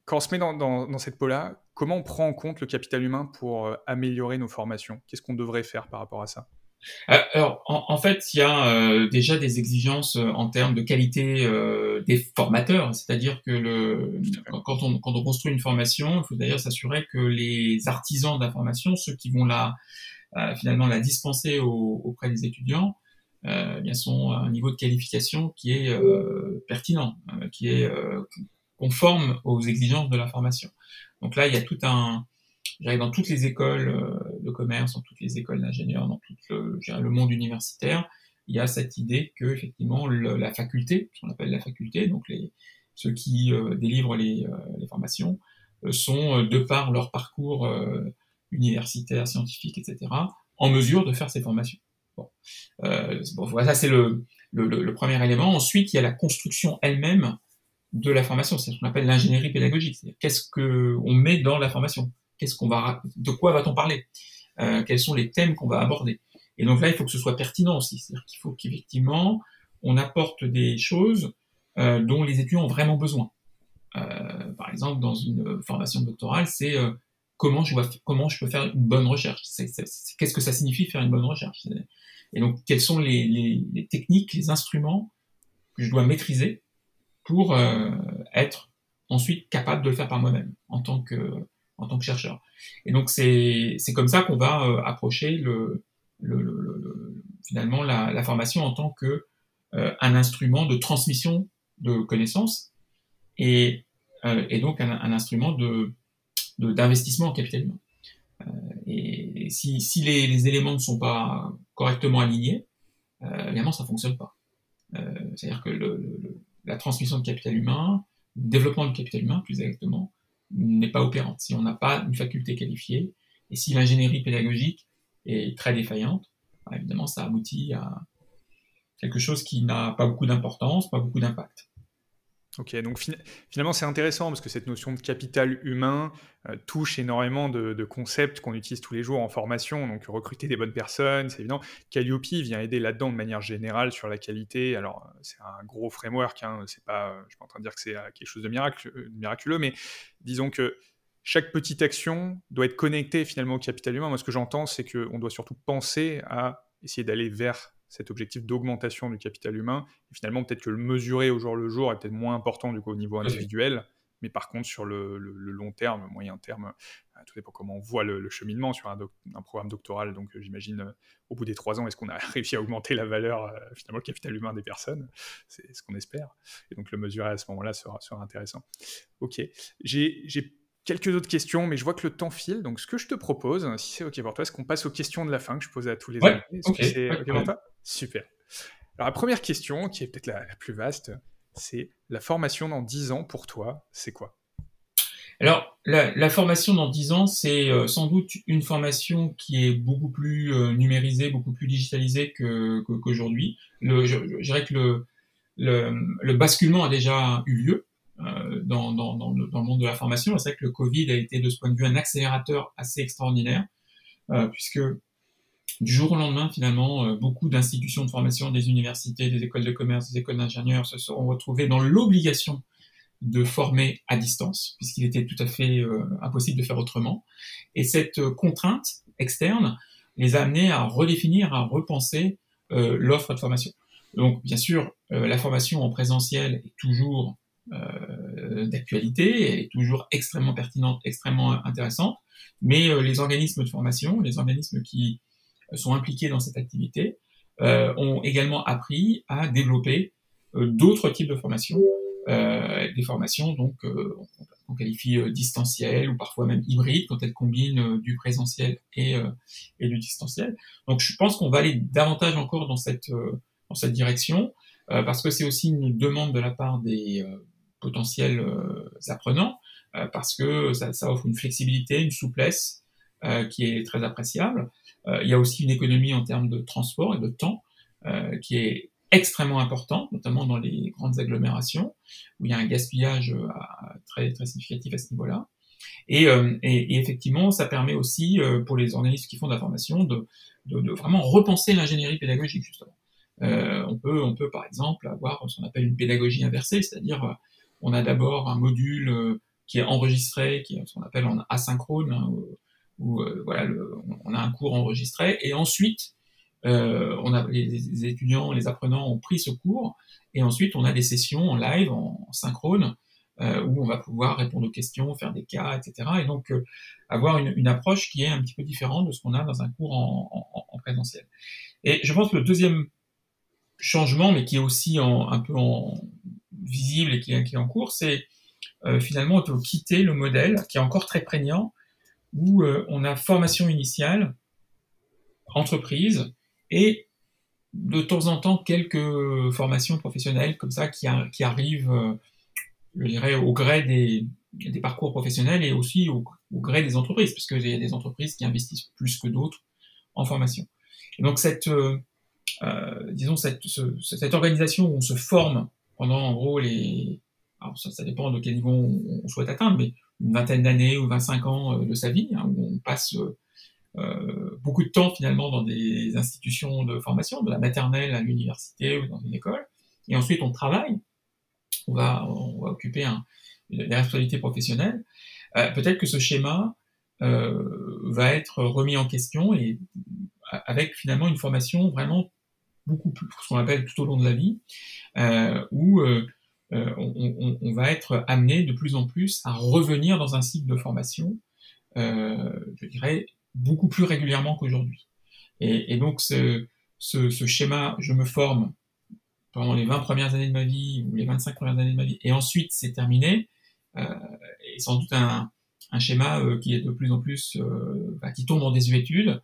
quand on se met dans, cette peau-là, comment on prend en compte le capital humain pour améliorer nos formations? Qu'est-ce qu'on devrait faire par rapport à ça? Alors, en, fait, il y a euh, déjà des exigences euh, en termes de qualité des formateurs, c'est-à-dire que le, quand, on, quand on construit une formation, il faut d'ailleurs s'assurer que les artisans de la formation, ceux qui vont la finalement la dispenser auprès des étudiants, euh, bien sont à un niveau de qualification qui est pertinent, qui est conforme aux exigences de la formation. Donc là, il y a tout un dans toutes les écoles euh, de commerce, dans toutes les écoles d'ingénieurs, dans tout le, le, monde universitaire, il y a cette idée que effectivement la faculté, ce qu'on appelle la faculté, donc ceux qui euh, délivrent les, euh, formations, sont de par leur parcours universitaire, scientifique, etc., en mesure de faire ces formations. Bon, ça c'est le, premier élément. Ensuite, il y a la construction elle-même de la formation, c'est ce qu'on appelle l'ingénierie pédagogique. Qu'est-ce que on met dans la formation? De quoi va-t-on parler? Euh, Quels sont les thèmes qu'on va aborder? Et donc là, il faut que ce soit pertinent aussi. C'est-à-dire qu'il faut qu'effectivement, on apporte des choses euh, dont les étudiants ont vraiment besoin. Euh, par exemple, dans une formation doctorale, c'est comment je peux faire une bonne recherche? Qu'est-ce que ça signifie faire une bonne recherche? Et donc, quelles sont les, techniques, les instruments que je dois maîtriser pour être ensuite capable de le faire par moi-même en tant que en tant que chercheur. Et donc c'est comme ça qu'on va euh, approcher le, le, le, finalement la, formation en tant que euh, un instrument de transmission de connaissances et, euh, et donc un, instrument de d'investissement en capital humain. et si, si les, les, éléments ne sont pas correctement alignés, évidemment ça fonctionne pas. C'est-à-dire que la transmission de capital humain, le développement du capital humain plus exactement, n'est pas opérante, si on n'a pas une faculté qualifiée, et si l'ingénierie pédagogique est très défaillante, bah, évidemment, ça aboutit à quelque chose qui n'a pas beaucoup d'importance, pas beaucoup d'impact. Ok, donc finalement c'est intéressant parce que cette notion de capital humain euh, touche énormément de, concepts qu'on utilise tous les jours en formation. Donc recruter des bonnes personnes, c'est évident. Calliope vient aider là-dedans de manière générale sur la qualité. Alors c'est un gros framework, hein, c'est pas, je suis pas en train de dire que c'est euh, quelque chose de euh, miraculeux, mais disons que chaque petite action doit être connectée finalement au capital humain. Moi ce que j'entends c'est qu'on doit surtout penser à essayer d'aller vers cet objectif d'augmentation du capital humain. Et finalement, peut-être que le mesurer au jour le jour est peut-être moins important du coup, au niveau individuel. Mais par contre, sur le, long terme, moyen terme, euh, tout dépend comment on voit le, cheminement sur un, programme doctoral. Donc, euh, j'imagine, euh, au bout des trois ans, est-ce qu'on a réussi à augmenter la valeur, finalement, le capital humain des personnes? C'est ce qu'on espère. Et donc, le mesurer à ce moment-là sera, sera intéressant. Ok. J'ai quelques autres questions, mais je vois que le temps file. Donc, ce que je te propose, si c'est OK pour toi, est-ce qu'on passe aux questions de la fin que je posais à tous les ouais, c'est OK pour toi? Super. Alors, la première question, qui est peut-être la, plus vaste, c'est la formation dans 10 ans pour toi, c'est quoi? Alors, la, formation dans 10 ans, c'est euh, sans doute une formation qui est beaucoup plus euh, numérisée, beaucoup plus digitalisée qu'aujourd'hui. Que, je, dirais que le, le, le, basculement a déjà eu lieu. Euh, dans, le, dans, le, monde de la formation. C'est vrai que le Covid a été de ce point de vue un accélérateur assez extraordinaire, puisque du jour au lendemain, finalement, euh, beaucoup d'institutions de formation, des universités, des écoles de commerce, des écoles d'ingénieurs se seront retrouvées dans l'obligation de former à distance, puisqu'il était tout à fait euh, impossible de faire autrement. Et cette contrainte externe les a amenés à redéfinir, à repenser l'offre de formation. Donc, bien sûr, la formation en présentiel est toujours euh, d'actualité, est toujours extrêmement pertinente, extrêmement intéressante, mais euh, les organismes de formation, les organismes qui sont impliqués dans cette activité, euh, ont également appris à développer d'autres types de formations, des formations donc on qualifie distancielles ou parfois même hybrides quand elles combinent du présentiel et, et du distanciel. Donc je pense qu'on va aller davantage encore dans cette dans cette direction parce que c'est aussi une demande de la part des potentiels euh, apprenants, euh, parce que ça, ça, offre une flexibilité, une souplesse euh, qui est très appréciable. il y a aussi une économie en termes de transport et de temps qui est extrêmement important, notamment dans les grandes agglomérations, où il y a un gaspillage très, très significatif à ce niveau-là. Et, et, et, effectivement, ça permet aussi pour les organismes qui font de la formation de, de, de vraiment repenser l'ingénierie pédagogique, justement. Euh, on, peut, on peut, par exemple, avoir ce qu'on appelle une pédagogie inversée, c'est-à-dire on a d'abord un module euh, qui est enregistré, qui est ce qu'on appelle en asynchrone, hein, voilà, on a un cours enregistré, et ensuite on a les, étudiants, les apprenants ont pris ce cours, et ensuite on a des sessions en live, en, synchrone, où on va pouvoir répondre aux questions, faire des cas, etc. Et donc avoir une, approche qui est un petit peu différente de ce qu'on a dans un cours en, en, en présentiel. Et je pense que le deuxième changement, mais qui est aussi un peu visible et qui, est en cours, c'est euh, finalement de quitter le modèle qui est encore très prégnant, où euh, on a formation initiale, entreprise, et de temps en temps quelques formations professionnelles comme ça qui, qui arrivent, euh, je dirais, au gré des, des parcours professionnels et aussi au, gré des entreprises, puisqu'il y a des entreprises qui investissent plus que d'autres en formation. Et donc cette, euh, euh, disons cette, cette organisation où on se forme pendant en gros les, ça, dépend de quel niveau on, souhaite atteindre, mais une vingtaine d'années ou 25 ans euh, de sa vie, hein, où on passe euh, beaucoup de temps finalement dans des institutions de formation, de la maternelle à l'université ou dans une école, et ensuite on travaille, on va, occuper un, des responsabilités professionnelles. Euh, Peut-être que ce schéma euh, va être remis en question et avec finalement une formation vraiment beaucoup plus, ce qu'on appelle tout au long de la vie, euh, où euh, on, va être amené de plus en plus à revenir dans un cycle de formation, euh, je dirais, beaucoup plus régulièrement qu'aujourd'hui. Et, donc ce, schéma, je me forme pendant les 20 premières années de ma vie ou les 25 premières années de ma vie, et ensuite c'est terminé, euh, et sans doute un, schéma euh, qui est de plus en plus, bah, qui tombe dans des études,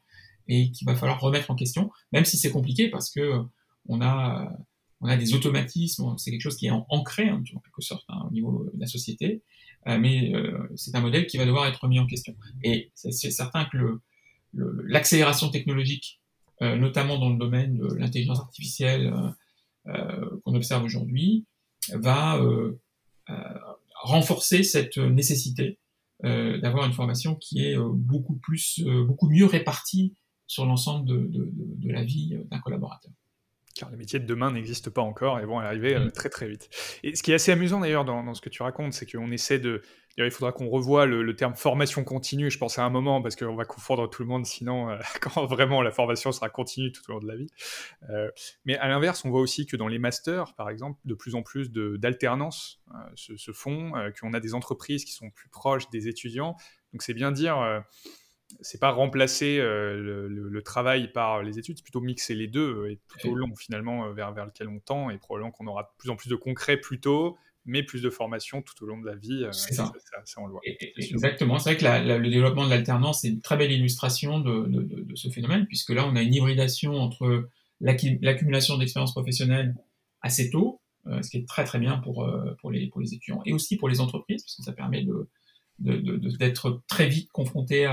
et qu'il va falloir remettre en question, même si c'est compliqué parce que on a on a des automatismes, c'est quelque chose qui est ancré hein, en quelque sorte hein, au niveau de la société, euh, mais euh, c'est un modèle qui va devoir être remis en question. Et c'est certain que l'accélération technologique, euh, notamment dans le domaine de l'intelligence artificielle qu'on observe aujourd'hui, va renforcer cette nécessité d'avoir une formation qui est beaucoup plus, beaucoup mieux répartie sur l'ensemble de, la vie d'un collaborateur. Car les métiers de demain n'existent pas encore et vont arriver euh, mm. très très vite. Et ce qui est assez amusant d'ailleurs dans, dans, ce que tu racontes, c'est qu'on essaie de... Il faudra qu'on revoie le, le, terme formation continue, je pense à un moment, parce qu'on va confondre tout le monde, sinon, euh, quand vraiment la formation sera continue tout au long de la vie. Euh, mais à l'inverse, on voit aussi que dans les masters, par exemple, de plus en plus d'alternance euh, se, se, font, qu'on a des entreprises qui sont plus proches des étudiants. Donc c'est bien dire c'est pas remplacer euh, le, travail par les études, c'est plutôt mixer les deux euh, et tout au long finalement euh, vers, vers lequel on tend et probablement qu'on aura de plus en plus de concret plus tôt, mais plus de formation tout au long de la vie. c'est ça. Ça, on le voit. exactement. C'est vrai que le développement de l'alternance est une très belle illustration de, de, de, ce phénomène, puisque là, on a une hybridation entre l'accumulation d'expériences professionnelles assez tôt, ce qui est très très bien pour, pour, les, pour les étudiants, et aussi pour les entreprises, parce que ça permet de d'être très vite confronté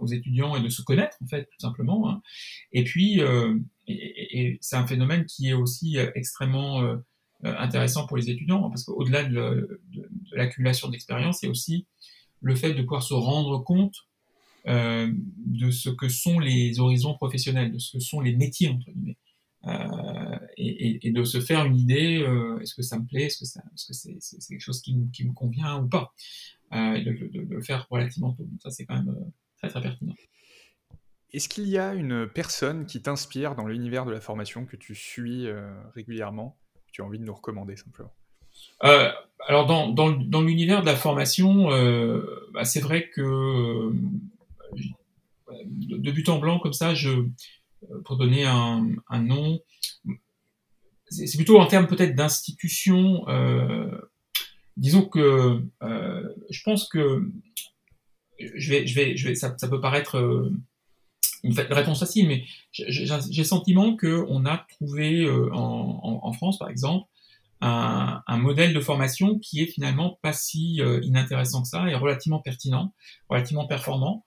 aux étudiants et de se connaître en fait tout simplement. Hein. Et puis euh, c'est un phénomène qui est aussi euh, extrêmement euh, intéressant pour les étudiants hein, parce qu'au-delà de, l'accumulation d'expérience, il y a aussi le fait de pouvoir se rendre compte de ce que sont les horizons professionnels, de ce que sont les métiers entre guillemets. Et, de se faire une idée, est-ce que ça me plaît, est-ce que, c'est, quelque chose qui me, convient ou pas et de, de, de, le faire relativement tôt. Donc ça, c'est quand même euh, très, très pertinent. Est-ce qu'il y a une personne qui t'inspire dans l'univers de la formation que tu suis euh, régulièrement, que tu as envie de nous recommander simplement? Euh, Alors, dans, dans, dans l'univers de la formation, euh, bah, c'est vrai que euh, de, de, but en blanc, comme ça, je, pour donner un, un nom, c'est plutôt en termes peut-être d'institution disons que euh, je pense que je vais, je vais, je vais, ça, peut paraître euh, une réponse facile, mais j'ai le sentiment qu'on a trouvé euh, en, France, par exemple, un, modèle de formation qui est finalement pas si inintéressant que ça et relativement pertinent, relativement performant.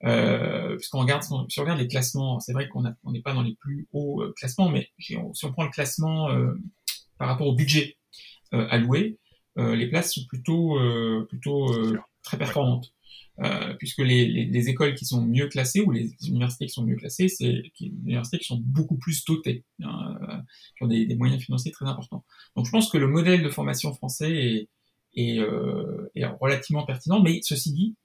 Puisqu'on regarde, si on regarde les classements, c'est vrai qu'on n'est pas dans les plus hauts classements, mais si on prend le classement par rapport au budget alloué, les places sont plutôt, euh, plutôt euh, très performantes. Euh, puisque les, les, les, écoles qui sont mieux classées ou les universités qui sont mieux classées, c'est des universités qui sont beaucoup plus dotées, hein, qui ont des, des, moyens financiers très importants. Donc je pense que le modèle de formation français est, est, relativement pertinent. Mais ceci dit,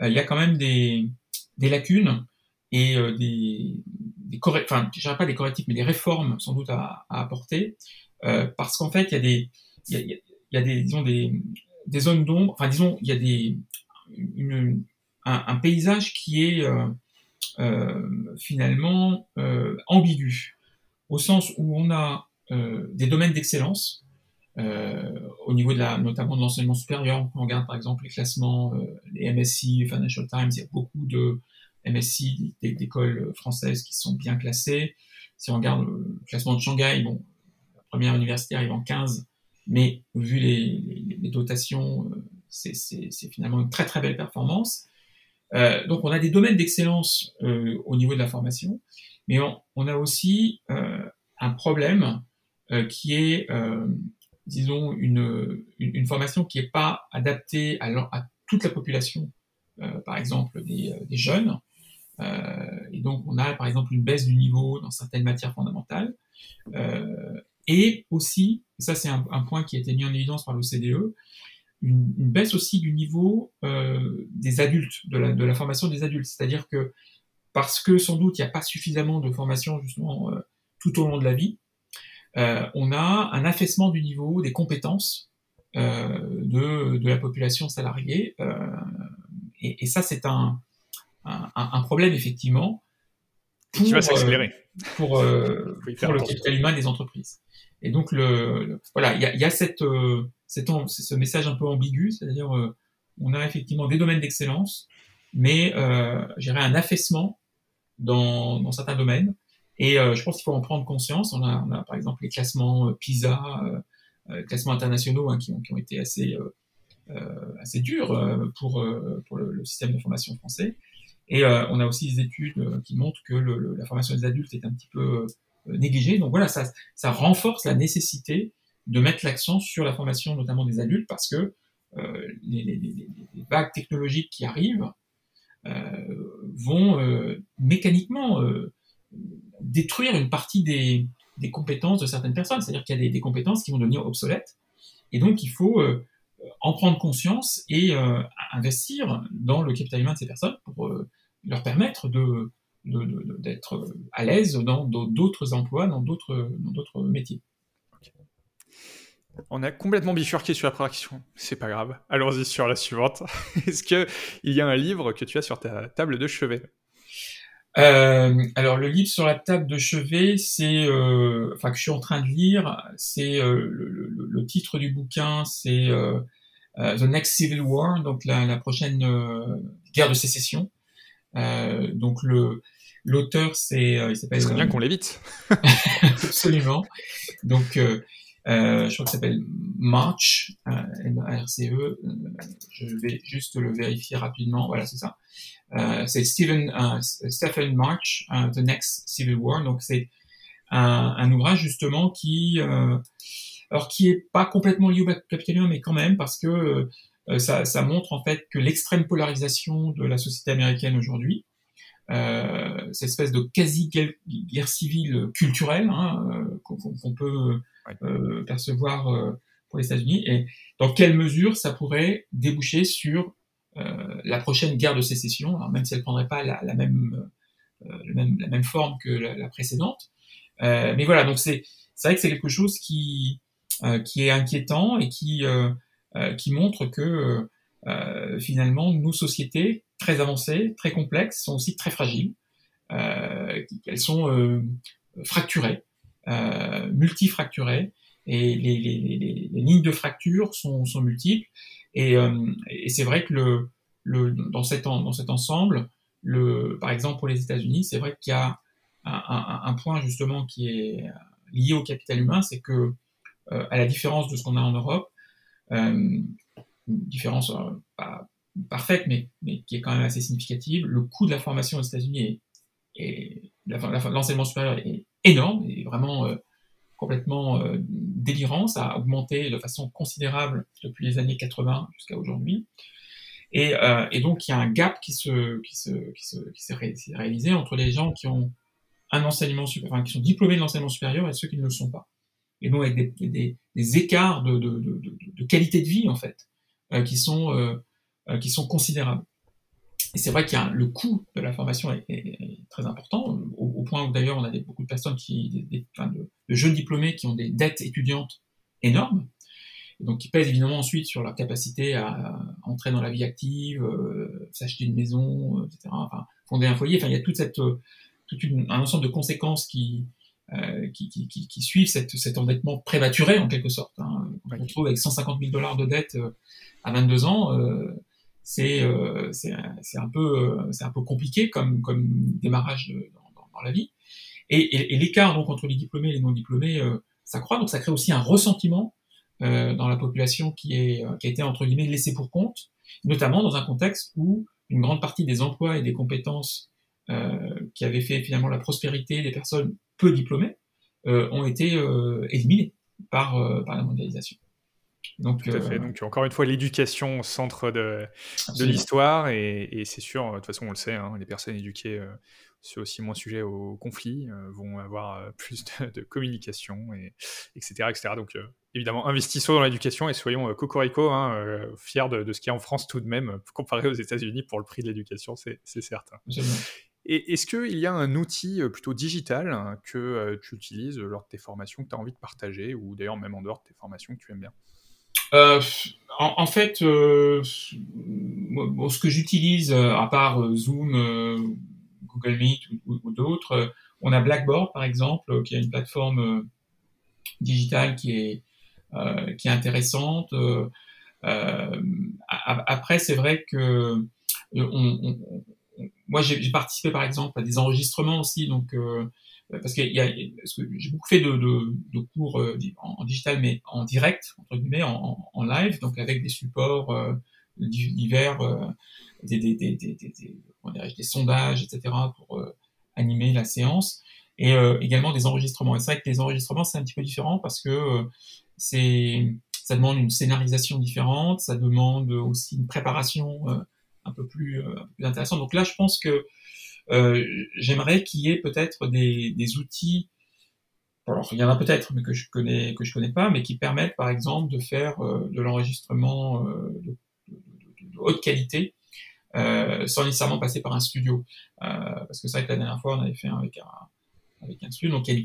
il y a quand même des, lacunes et des, des enfin, je dirais pas des correctifs, mais des réformes sans doute à, apporter, parce qu'en fait, il y a des, il y a, des, disons des, des zones d'ombre, enfin disons, il y a des, une, un, paysage qui est euh, euh, finalement euh, ambigu, au sens où on a des domaines d'excellence, au niveau de la, notamment de l'enseignement supérieur. On regarde par exemple les classements, les MSI, Financial Times, il y a beaucoup de MSI d'écoles françaises qui sont bien classées. Si on regarde le classement de Shanghai, bon, la première université arrive en 15, mais vu les, dotations, c'est finalement une très très belle performance. Euh, donc on a des domaines d'excellence euh, au niveau de la formation, mais on, a aussi euh, un problème euh, qui est, euh, disons, une, formation qui n'est pas adaptée à, toute la population, par exemple des jeunes. et donc on a par exemple une baisse du niveau dans certaines matières fondamentales. Et aussi, et ça c'est un, point qui a été mis en évidence par l'OCDE, une, une, baisse aussi du niveau euh, des adultes, de la, formation des adultes. C'est-à-dire que parce que sans doute il n'y a pas suffisamment de formation justement euh, tout au long de la vie, euh, on a un affaissement du niveau des compétences de, la population salariée. Et, ça, c'est un, problème effectivement. Pour, qui va s'accélérer. pour, pour le capital humain des entreprises. Et donc, le, le voilà, il y a, y a cette c'est ce message un peu ambigu, c'est-à-dire euh, on a effectivement des domaines d'excellence, mais euh, j'irai un affaissement dans, dans, certains domaines. Et euh, je pense qu'il faut en prendre conscience. On a, on a, par exemple les classements euh, PISA, euh, classements internationaux hein, qui, ont, qui, ont, été assez, assez durs pour, pour le, le, système de formation français. Et on a aussi des études qui montrent que le, la formation des adultes est un petit peu négligée. Donc voilà, ça, ça renforce la nécessité de mettre l'accent sur la formation notamment des adultes parce que euh, les, les, les, vagues technologiques qui arrivent euh, vont euh, mécaniquement euh, détruire une partie des, des, compétences de certaines personnes. C'est-à-dire qu'il y a des, des, compétences qui vont devenir obsolètes. Et donc, il faut euh, en prendre conscience et investir dans le capital humain de ces personnes pour leur permettre de d'être à l'aise dans d'autres emplois, dans d'autres métiers. On a complètement bifurqué sur la première question. C'est pas grave. Allons-y sur la suivante. Est-ce qu'il y a un livre que tu as sur ta table de chevet? Euh, alors le livre sur la table de chevet, c'est, euh, enfin que je suis en train de lire, c'est euh, le, le, le, titre du bouquin, c'est The Next Civil War, donc la, la prochaine guerre de sécession. Donc le l'auteur, c'est, il s'appelle. C'est bien qu'on l'évite. Absolument. Donc euh, je crois que ça s'appelle March, euh, M-A-R-C-E. Euh, je vais juste le vérifier rapidement. Voilà, c'est ça. Euh, c'est Stephen, euh, Stephen March, euh, The Next Civil War. Donc c'est un, un, ouvrage justement qui, alors qui est pas complètement lié au capitalisme, mais quand même parce que ça, ça, montre en fait que l'extrême polarisation de la société américaine aujourd'hui, euh, cette espèce de quasi-guerre civile culturelle hein, qu'on peut euh, percevoir euh, pour les États-Unis et dans quelle mesure ça pourrait déboucher sur euh, la prochaine guerre de sécession, alors même si elle prendrait pas la, la même, même, la même forme que la, la précédente. mais voilà, donc c'est c'est vrai que c'est quelque chose qui qui est inquiétant et qui qui montre que finalement nos sociétés très avancées, très complexes, sont aussi très fragiles. Euh, elles sont fracturées euh, multifracturées et les, lignes de fracture sont, sont multiples. Et, euh, c'est vrai que le, dans, cet, dans cet ensemble, le, par exemple pour les États-Unis, c'est vrai qu'il y a un, point justement qui est lié au capital humain, c'est que euh, à la différence de ce qu'on a en Europe, euh, une différence euh, pas parfaite, mais, mais qui est quand même assez significative, le coût de la formation aux États-Unis est, est l'enseignement supérieur est énorme et vraiment euh, complètement euh, délirant. Ça a augmenté de façon considérable depuis les années 80 jusqu'à aujourd'hui. Et, euh, et, donc il y a un gap qui se qui se qui se qui s'est ré, réalisé entre les gens qui ont un enseignement supérieur, enfin, qui sont diplômés de l'enseignement supérieur et ceux qui ne le sont pas. Et donc avec des, écarts de, qualité de vie en fait qui sont qui sont considérables. Et c'est vrai qu'il y a le coût de la formation est, très important, au, point où d'ailleurs on a beaucoup de personnes qui, des, jeunes diplômés qui ont des dettes étudiantes énormes, donc qui pèsent évidemment ensuite sur leur capacité à, entrer dans la vie active, euh, s'acheter une maison, euh, etc. Enfin, fonder un foyer. Enfin, il y a toute cette, euh, toute une, un ensemble de conséquences qui, euh, qui, qui, qui, qui, suivent cette, cet endettement prématuré en quelque sorte. Hein. On se retrouve avec 150 000 dollars de dette à 22 ans. Euh, c'est euh, c'est un peu c'est un peu compliqué comme comme démarrage dans, dans, la vie et, et, et l'écart donc entre les diplômés et les non diplômés euh, ça croît donc ça crée aussi un ressentiment euh, dans la population qui est qui a été entre guillemets laissée pour compte notamment dans un contexte où une grande partie des emplois et des compétences euh, qui avaient fait finalement la prospérité des personnes peu diplômées euh, ont été euh, éliminées par, par la mondialisation. Donc, Tout à fait. Euh, Donc, encore une fois, l'éducation au centre de, de l'histoire. Et, et c'est sûr, de toute façon, on le sait, hein, les personnes éduquées, euh, c'est aussi moins sujet au conflit, euh, vont avoir plus de, communication, et, etc., etc. Donc, évidemment, investissons dans l'éducation et soyons cocorico, hein, fiers de, de, ce qu'il y a en France tout de même, comparé aux États-Unis pour le prix de l'éducation, c'est certain. Et est-ce qu'il y a un outil plutôt digital hein, que tu utilises lors de tes formations que tu as envie de partager, ou d'ailleurs même en dehors de tes formations que tu aimes bien? Euh, en, fait, euh, ce que j'utilise, euh, à part euh, Zoom, euh, Google Meet ou, d'autres, on a Blackboard par exemple, qui est une plateforme digitale qui est intéressante. après, c'est vrai que moi, j'ai participé par exemple à des enregistrements aussi, donc euh, parce a, j'ai beaucoup fait de, cours euh, en, digital, mais en direct, entre guillemets, en, live, donc avec des supports euh, divers, des sondages, etc., pour animer la séance, et également des enregistrements. Et c'est vrai que les enregistrements, c'est un petit peu différent parce que c'est ça demande une scénarisation différente, ça demande aussi une préparation un peu plus, un peu plus intéressante. Donc là, je pense que euh, j'aimerais qu'il y ait peut-être des, outils, alors il y en a peut-être, mais que je connais que je connais pas, mais qui permettent par exemple de faire euh, de l'enregistrement euh, de, haute qualité euh, sans nécessairement passer par un studio. parce que c'est vrai que la dernière fois on avait fait un avec un avec un studio, donc il y a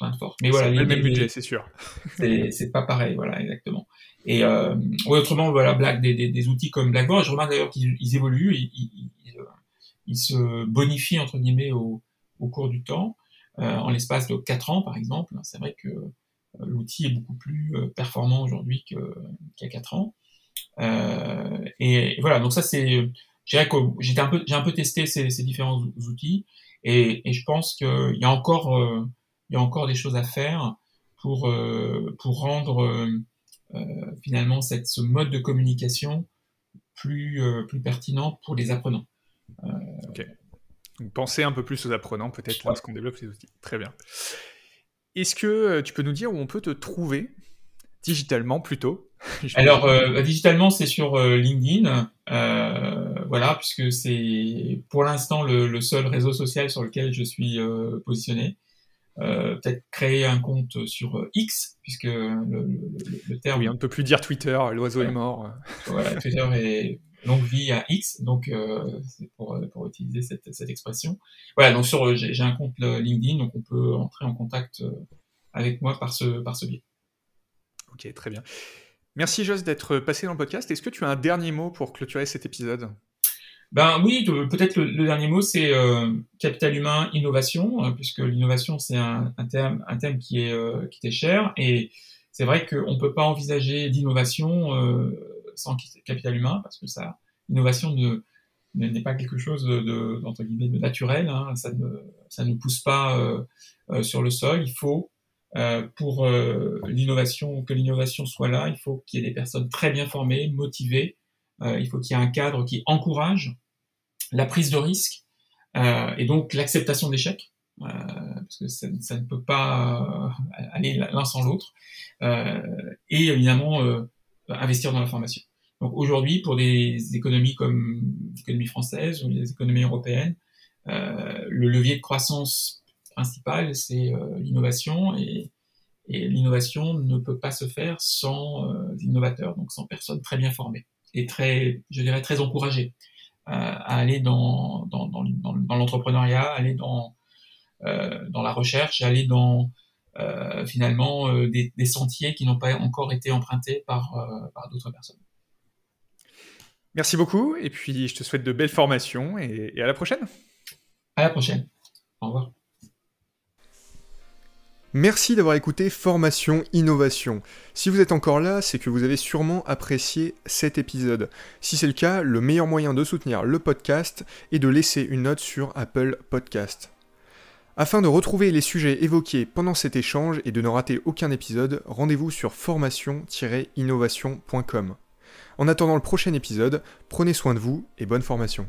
une contrainte forte. Mais voilà, le même budget, c'est sûr. c'est pas pareil, voilà, exactement. Et euh, autrement, voilà, Black, des, des, des outils comme Blackboard, je remarque d'ailleurs qu'ils évoluent, ils, ils, il se bonifie entre guillemets au, au cours du temps. Euh, en l'espace de 4 ans, par exemple, c'est vrai que euh, l'outil est beaucoup plus euh, performant aujourd'hui qu'il y a 4 ans. Euh, et, voilà, donc ça c'est, j'ai un peu, j'ai un peu testé ces, ces différents outils, et, et je pense qu'il y a encore, il y a encore des choses à faire pour pour rendre finalement cette, ce mode de communication plus plus pertinent pour les apprenants. Euh, ok. Donc, pensez un peu plus aux apprenants, peut-être, lorsqu'on développe ces outils. Très bien. Est-ce que euh, tu peux nous dire où on peut te trouver digitalement plutôt? Alors euh, digitalement c'est sur euh, LinkedIn, euh, voilà puisque c'est pour l'instant le, le, seul réseau social sur lequel je suis euh. Peut-être créer un compte sur X puisque le, le, le terme. Oui, on ne peut plus dire Twitter, l'oiseau est mort. Voilà, Twitter est longue vie à X, donc euh, c'est pour, euh, pour utiliser cette, cette expression. Voilà, donc sur j'ai un compte euh, LinkedIn, donc on peut entrer en contact euh, avec moi par ce, par ce biais. Ok, très bien. Merci Jos d'être passé dans le podcast. Est-ce que tu as un dernier mot pour clôturer cet épisode? Ben oui, peut-être le, le, dernier mot, c'est euh, capital humain, innovation, hein, puisque l'innovation c'est un, un, thème, un thème qui est euh, qui est cher, et c'est vrai qu'on peut pas envisager d'innovation euh, sans capital humain, parce que ça, l'innovation ne n'est pas quelque chose de, de, entre guillemets de naturel, hein, ça ne ça ne pousse pas euh, euh, sur le sol. Il faut euh, pour euh, l'innovation que l'innovation soit là, il faut qu'il y ait des personnes très bien formées, motivées. Euh, il faut qu'il y ait un cadre qui encourage la prise de risque euh, et donc l'acceptation d'échecs. parce que ça, ne peut pas aller l'un sans l'autre, et évidemment investir dans la formation. Donc aujourd'hui, pour des économies comme l'économie française ou les économies européennes, euh, le levier de croissance principale, c'est l'innovation et, et l'innovation ne peut pas se faire sans innovateurs, donc sans personnes très bien formées et très, je dirais, très encouragées à aller dans, dans, dans, dans l'entrepreneuriat, aller dans, dans la recherche, aller dans euh, finalement euh, des, sentiers qui n'ont pas encore été empruntés par, euh, par d'autres personnes. Merci beaucoup et puis je te souhaite de belles formations et, et à la prochaine. À la prochaine. Au revoir. Merci d'avoir écouté Formation Innovation. Si vous êtes encore là, c'est que vous avez sûrement apprécié cet épisode. Si c'est le cas, le meilleur moyen de soutenir le podcast est de laisser une note sur Apple Podcast. Afin de retrouver les sujets évoqués pendant cet échange et de ne rater aucun épisode, rendez-vous sur formation-innovation.com. En attendant le prochain épisode, prenez soin de vous et bonne formation.